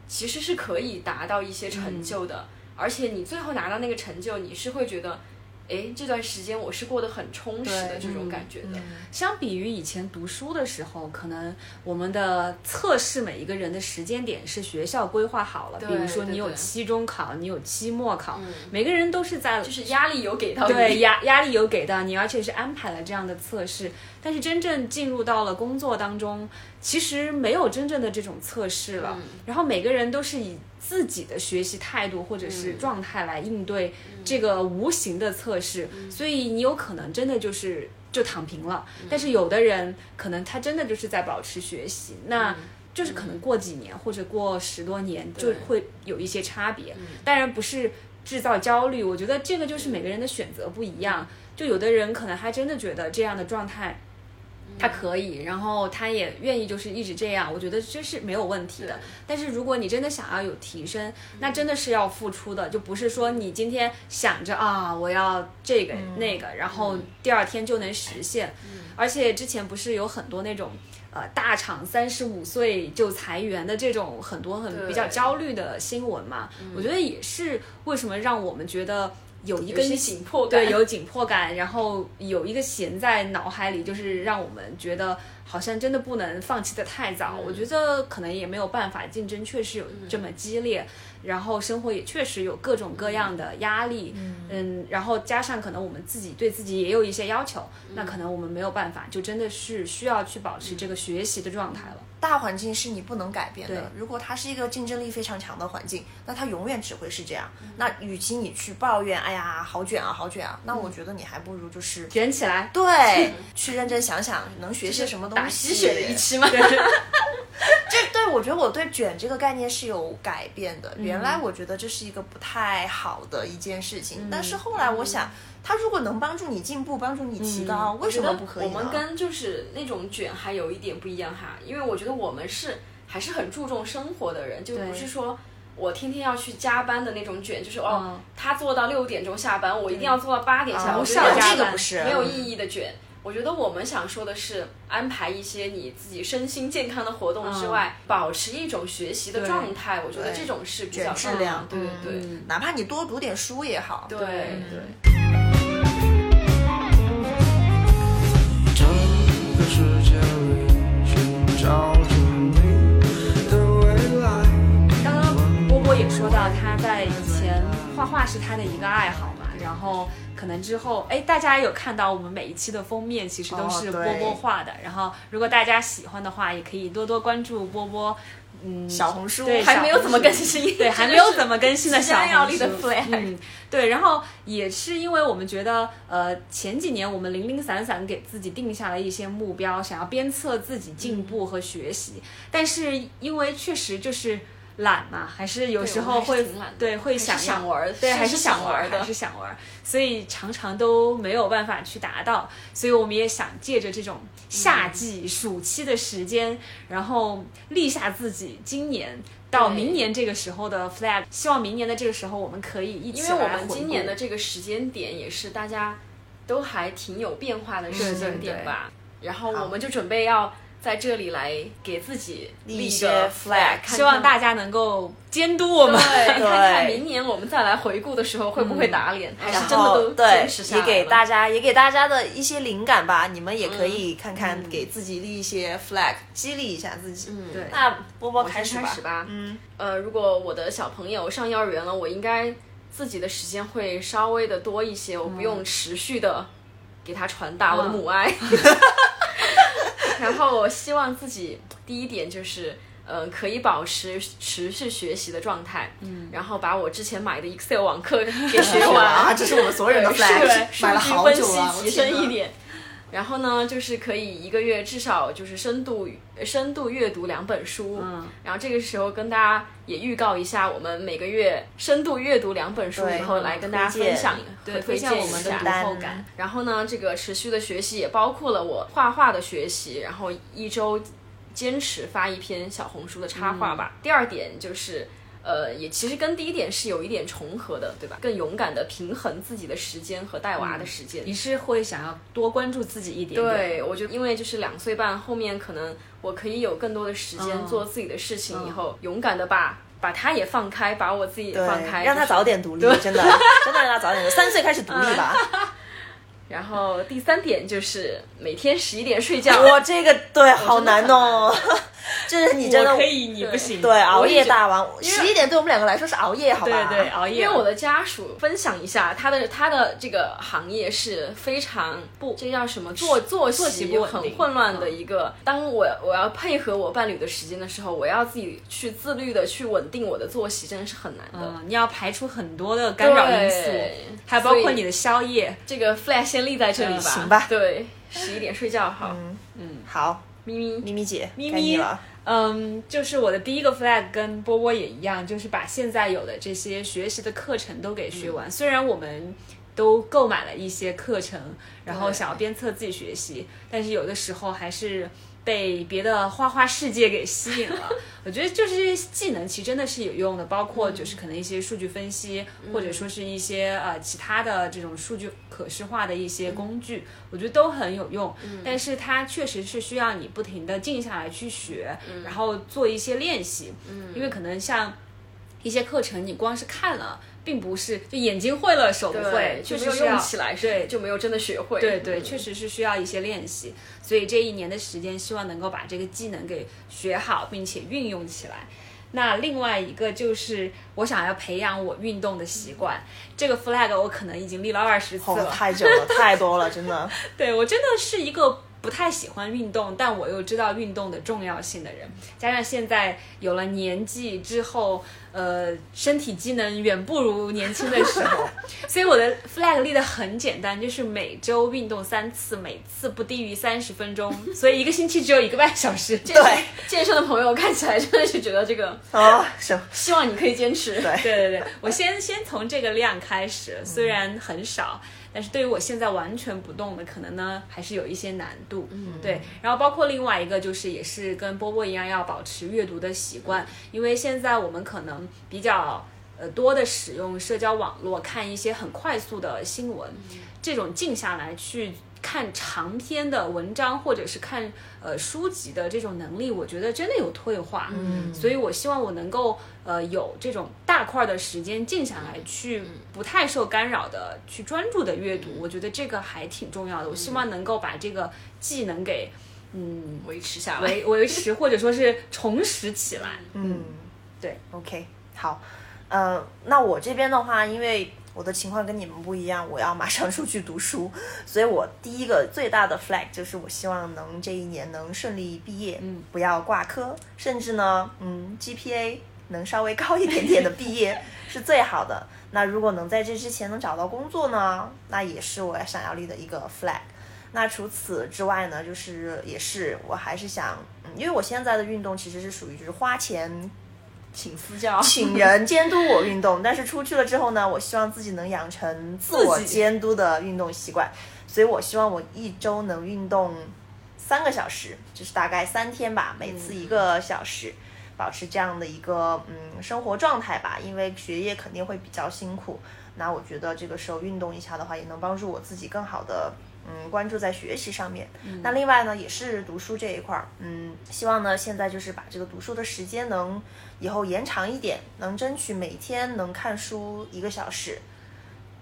Speaker 4: 其实是可以达到一些成就的，而且你最后拿到那个成就，你是会觉得，哎，这段时间我是过得很充实的这种感觉的。
Speaker 3: 相比于以前读书的时候，可能我们的测试每一个人的时间点是学校规划好了，比如说你有期中考，你有期末考，每个人都是在
Speaker 4: 就是压力有给到你，
Speaker 3: 对压压力有给到你，而且是安排了这样的测试。但是真正进入到了工作当中，其实没有真正的这种测试了。然后每个人都是以自己的学习态度或者是状态来应对这个无形的测试，所以你有可能真的就是就躺平了。但是有的人可能他真的就是在保持学习，那。就是可能过几年或者过十多年就会有一些差别，当然不是制造焦虑，我觉得这个就是每个人的选择不一样。就有的人可能还真的觉得这样的状态他可以，然后他也愿意就是一直这样，我觉得这是没有问题的。但是如果你真的想要有提升，那真的是要付出的，就不是说你今天想着啊我要这个、那个，然后第二天就能实现。而且之前不是有很多那种。呃，大厂三十五岁就裁员的这种很多很比较焦虑的新闻嘛，我觉得也是为什么让我们觉得有一根
Speaker 4: 紧迫感。
Speaker 3: 对，有紧迫感，然后有一个弦在脑海里，就是让我们觉得好像真的不能放弃的太早。我觉得可能也没有办法，竞争确实有这么激烈，然后生活也确实有各种各样的压力，嗯。然后加上可能我们自己对自己也有一些要求，那可能我们没有办法，就真的是需要去保持这个学习的状态了。
Speaker 1: 大环境是你不能改变的。如果它是一个竞争力非常强的环境，那它永远只会是这样。那与其你去抱怨，哎呀，好卷啊，好卷啊，那我觉得你还不如就是
Speaker 3: 卷起来，
Speaker 1: 对，<laughs> 去认真想想能学些什么东西。
Speaker 4: 打鸡血的一期吗？<laughs>
Speaker 1: 这对我觉得我对卷这个概念是有改变的。原来我觉得这是一个不太好的一件事情，但是后来我想，它如果能帮助你进步，帮助你提高，为什么不可以？
Speaker 4: 我们跟就是那种卷还有一点不一样哈，因为我觉得我们是还是很注重生活的人，就不是说我天天要去加班的那种卷，就是哦，
Speaker 3: 嗯
Speaker 4: 他做到六点钟下班，我一定要做到八点下班，
Speaker 1: 啊
Speaker 4: 我觉得
Speaker 3: 无效加班
Speaker 1: 这个不是
Speaker 4: 没有意义的卷。我觉得我们想说的是，安排一些你自己身心健康的活动之外，保持一种学习的状态。我觉得这种是比较
Speaker 1: 卷质量
Speaker 4: 对对对。
Speaker 3: 嗯
Speaker 1: 哪怕你多读点书也好。
Speaker 4: 对
Speaker 3: 对。
Speaker 2: 整
Speaker 3: 是他的一个爱好嘛，然后可可能之后，哎，大家有看到我们每一期的封面，其实都是波波画的。然后，如果大家喜欢的话，也可以多多关注波波。嗯，
Speaker 1: 小红书
Speaker 3: 对
Speaker 4: 还没有怎么更新，<laughs>
Speaker 3: 对，还没有怎么更新的 <laughs>
Speaker 4: 即
Speaker 3: 小红书嗯，对，然后也是因为我们觉得，呃，前几年我们零零散散给自己定下了一些目标，想要鞭策自己进步和学习，但是因为确实就是懒嘛，还是有时候会对会想
Speaker 4: 想玩儿
Speaker 3: 对，还是想玩儿
Speaker 4: 想玩儿的
Speaker 3: 还是想玩儿，所以常常都没有办法去达到，所以我们也想借着这种夏季、暑期的时间，然后立下自己今年。到明年这个时候的 flag，希望明年的这个时候我们可以一起
Speaker 4: 因为我们今年的这个时间点也是大家都还挺有变化的时间点吧，然后我们就准备要在这里来给自己
Speaker 1: 立一些
Speaker 4: 个
Speaker 1: flag，
Speaker 3: 希望大家能够监督我们。
Speaker 4: 对，<laughs> 看看明年我们再来回顾的时候会不会打脸，还
Speaker 1: 然
Speaker 4: 是真的都
Speaker 1: 对
Speaker 4: 坚持，下
Speaker 1: 也
Speaker 4: 来了
Speaker 1: 给大家也给大家的一些灵感吧。你们也可以看看，
Speaker 3: 嗯
Speaker 1: 给自己立一些 flag，激励一下自己。
Speaker 4: 嗯
Speaker 3: 对
Speaker 1: 那波波开始吧。
Speaker 4: 先开始吧。
Speaker 1: 嗯，
Speaker 4: 呃，如果我的小朋友上幼儿园了，我应该自己的时间会稍微的多一些，我不用持续的给他传达我的母爱。<laughs> <laughs> 然后我希望自己第一点就是。呃，可以保持持续学习的状态，嗯，然后把我之前买的 Excel 网课给 <laughs> 学完，
Speaker 1: 啊，这是我们所有人的
Speaker 4: 对
Speaker 1: flag，
Speaker 4: 数
Speaker 1: 买了好久了，
Speaker 4: 析提升一点。然后呢，就是可以一个月至少就是深度呃深度阅读两本书，
Speaker 3: 嗯，
Speaker 4: 然后这个时候跟大家也预告一下，我们每个月深度阅读两本书
Speaker 1: 对
Speaker 4: 以后来跟大家分享，
Speaker 3: 对，
Speaker 4: 推
Speaker 3: 推荐我们的读后感。
Speaker 4: 然后呢，这个持续的学习也包括了我画画的学习，然后一周坚持发一篇小红书的插画吧。第二点就是。呃，也其实跟第一点是有一点重合的，对吧？更勇敢的平衡自己的时间和带娃的时间。
Speaker 3: 你是会想要多关注自己一点点，
Speaker 4: 对，我觉得因为就是两岁半后面，可能我可以有更多的时间
Speaker 3: 嗯
Speaker 4: 做自己的事情，以后勇敢的把把他也放开，把我自己也放开，
Speaker 1: 让他早点独立，真的，<laughs> 真的让他早点，三岁开始独立吧。<laughs>
Speaker 4: 然后第三点就是每天十一点睡觉。
Speaker 1: 哇这个对好难哦，<laughs> 这是你真的
Speaker 3: 我可以，你不行。
Speaker 1: 对熬夜大王，十一点对我们两个来说是熬夜，好吧？
Speaker 3: 对对，熬夜。
Speaker 4: 因为我的家属分享一下，他的他的这个行业是非常不，这叫什么作作
Speaker 3: 作息不
Speaker 4: 很混乱的一个。当我我要配合我伴侣的时间的时候，我要自己去自律的去稳定我的作息，真的是很难的。
Speaker 3: 嗯，你要排除很多的干扰因素
Speaker 4: 对，
Speaker 3: 还包括你的宵夜。
Speaker 4: 这个 flag 先立在这里吧。
Speaker 3: 嗯
Speaker 1: 行吧
Speaker 4: 对，十一点睡觉好。
Speaker 1: 好，
Speaker 4: 咪咪，
Speaker 1: 咪咪姐，
Speaker 3: 咪咪
Speaker 1: 了。
Speaker 3: 嗯，就是我的第一个 flag 跟波波也一样，就是把现在有的这些学习的课程都给学完。虽然我们都购买了一些课程，然后想要鞭策自己学习，但是有的时候还是被别的花花世界给吸引了。<laughs> 我觉得就是这些技能其实真的是有用的，包括就是可能一些数据分析，或者说是一些呃其他的这种数据可视化的一些工具，我觉得都很有用。但是它确实是需要你不停的静下来去学，然后做一些练习。因为可能像一些课程，你光是看了。并不是就眼睛会了手不会，
Speaker 4: 就没有
Speaker 3: 确实要
Speaker 4: 用起来，
Speaker 3: 对
Speaker 4: 就没有真的学会。
Speaker 3: 对对，
Speaker 4: 嗯
Speaker 3: 确实是需要一些练习，所以这一年的时间，希望能够把这个技能给学好，并且运用起来。那另外一个就是我想要培养我运动的习惯，这个 flag 我可能已经立了二十次
Speaker 1: 哦，
Speaker 3: 了。
Speaker 1: 太久了，太多了，真的。<laughs>
Speaker 3: 对我真的是一个不太喜欢运动，但我又知道运动的重要性的人，加上现在有了年纪之后，呃，身体机能远不如年轻的时候，<laughs> 所以我的 flag 立的很简单，就是每周运动三次，每次不低于三十分钟，所以一个星期只有一个半小时。<laughs>
Speaker 4: 健身健身的朋友看起来真的是觉得这个，<laughs>
Speaker 1: 啊，行，
Speaker 4: 希望你可以坚持。
Speaker 1: 对。
Speaker 3: 对对对，我先先从这个量开始，虽然很少，但是对于我现在完全不动的，可能呢还是有一些难度。嗯，对。然后包括另外一个就是，也是跟波波一样，要保持阅读的习惯，因为现在我们可能比较。呃，多的使用社交网络，看一些很快速的新闻，这种静下来去看长篇的文章，或者是看呃书籍的这种能力，我觉得真的有退化。嗯，所以我希望我能够呃有这种大块的时间静下来，去不太受干扰的去专注的阅读，我觉得这个还挺重要的。我希望能够把这个技能给嗯
Speaker 4: 维持下来。
Speaker 3: 维维持，或者说是重拾起来。
Speaker 1: 嗯，
Speaker 3: 对
Speaker 1: ，OK，好，呃，那我这边的话，因为我的情况跟你们不一样，我要马上出去读书，所以我第一个最大的 flag 就是我希望能这一年能顺利毕业，
Speaker 3: 嗯，
Speaker 1: 不要挂科，甚至呢，嗯，GPA 能稍微高一点点的毕业 <laughs> 是最好的。那如果能在这之前能找到工作呢，那也是我想要立的一个 flag。那除此之外呢，就是也是我还是想，嗯，因为我现在的运动其实是属于就是花钱
Speaker 4: 请私教，<laughs>
Speaker 1: 请人监督我运动，但是出去了之后呢，我希望自己能养成自我监督的运动习惯，所以我希望我一周能运动三个小时，就是大概三天吧，每次一个小时，保持这样的一个嗯生活状态吧，因为学业肯定会比较辛苦，那我觉得这个时候运动一下的话，也能帮助我自己更好的。嗯，关注在学习上面。那另外呢，也是读书这一块儿，嗯，希望呢现在就是把这个读书的时间能以后延长一点，能争取每天能看书一个小时。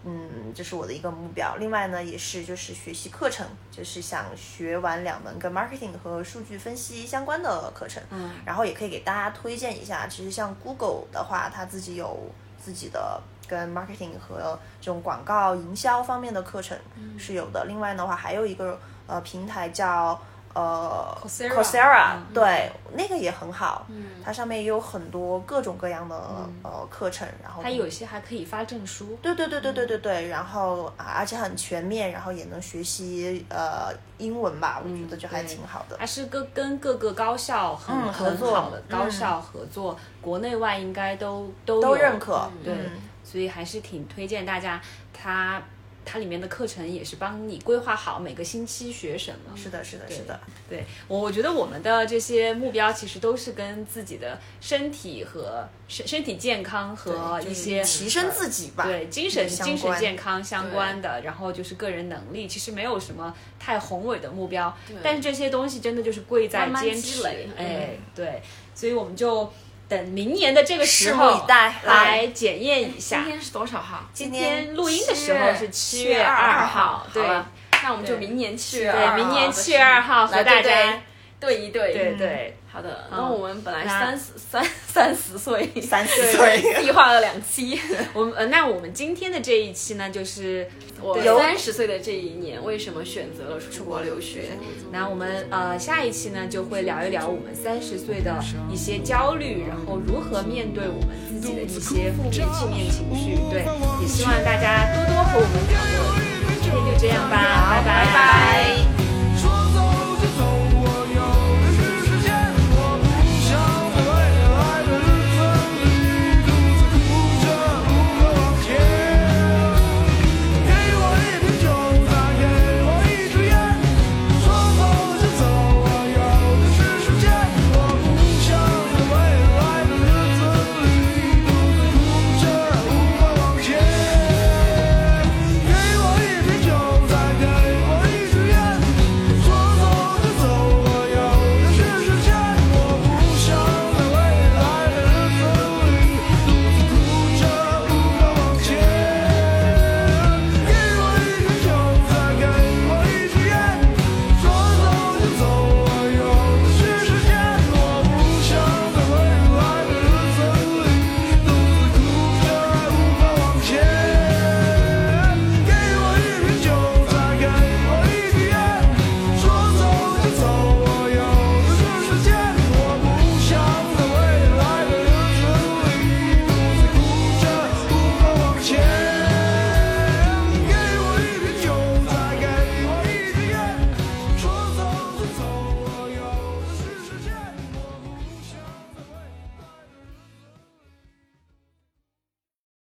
Speaker 1: 嗯，这是我的一个目标。另外呢，也是就是学习课程，就是想学完两门跟 marketing 和数据分析相关的课程。
Speaker 3: 嗯，
Speaker 1: 然后也可以给大家推荐一下，其实像 Google 的话，它自己有自己的跟 marketing 和这种广告营销方面的课程是有的。另外的话，还有一个呃平台叫呃
Speaker 3: Coursera 嗯
Speaker 1: 对，那个也很好。它上面也有很多各种各样的、呃课程，然后
Speaker 3: 它有些还可以发证书。
Speaker 1: 对对对对对对对，然后啊，而且很全面，然后也能学习呃英文吧，我觉得就还挺好的。
Speaker 3: 还是跟跟各个高校很、
Speaker 1: 嗯合
Speaker 3: 很
Speaker 1: 作
Speaker 3: 好的高校合作，国内外应该都都
Speaker 1: 都认可，
Speaker 3: 对，
Speaker 1: 嗯
Speaker 3: 所以还是挺推荐大家。它它里面的课程也是帮你规划好每个星期学什么。
Speaker 1: 是的，是的，是的，
Speaker 3: 对我，我觉得我们的这些目标其实都是跟自己的身体和身身体健康和一些
Speaker 1: 提升自己吧，
Speaker 3: 对精神精神健康相关的，然后就是个人能力，其实没有什么太宏伟的目标，但是这些东西真的就是贵在
Speaker 4: 积累
Speaker 3: 哎，对，所以我们就等明年的这个时候来检验一下今。
Speaker 4: 天是多少号？
Speaker 3: 今
Speaker 1: 天
Speaker 3: 天录音的时候是七月
Speaker 1: 二
Speaker 3: 二
Speaker 1: 号
Speaker 3: 对
Speaker 4: 那我们就明年七月
Speaker 3: 对，明年七月二号和大家
Speaker 4: 对一对。
Speaker 3: 对对。
Speaker 4: 好的，那我们本来
Speaker 3: 那
Speaker 4: 三十三 <laughs> <laughs> 三十岁，
Speaker 1: 三十岁，
Speaker 4: 计划了两期。<laughs>
Speaker 3: 我们呃，那我们今天的这一期呢，就是
Speaker 4: 我
Speaker 1: 有
Speaker 4: 三十岁的这一年，为什么选择了出国留学？
Speaker 3: 那我们呃下一期呢就会聊一聊我们三十岁的一些焦虑，然后如何面对我们自己的一些负面负面情绪。对，也希望大家多多和我们讨论。今天就这样吧，
Speaker 1: 拜拜。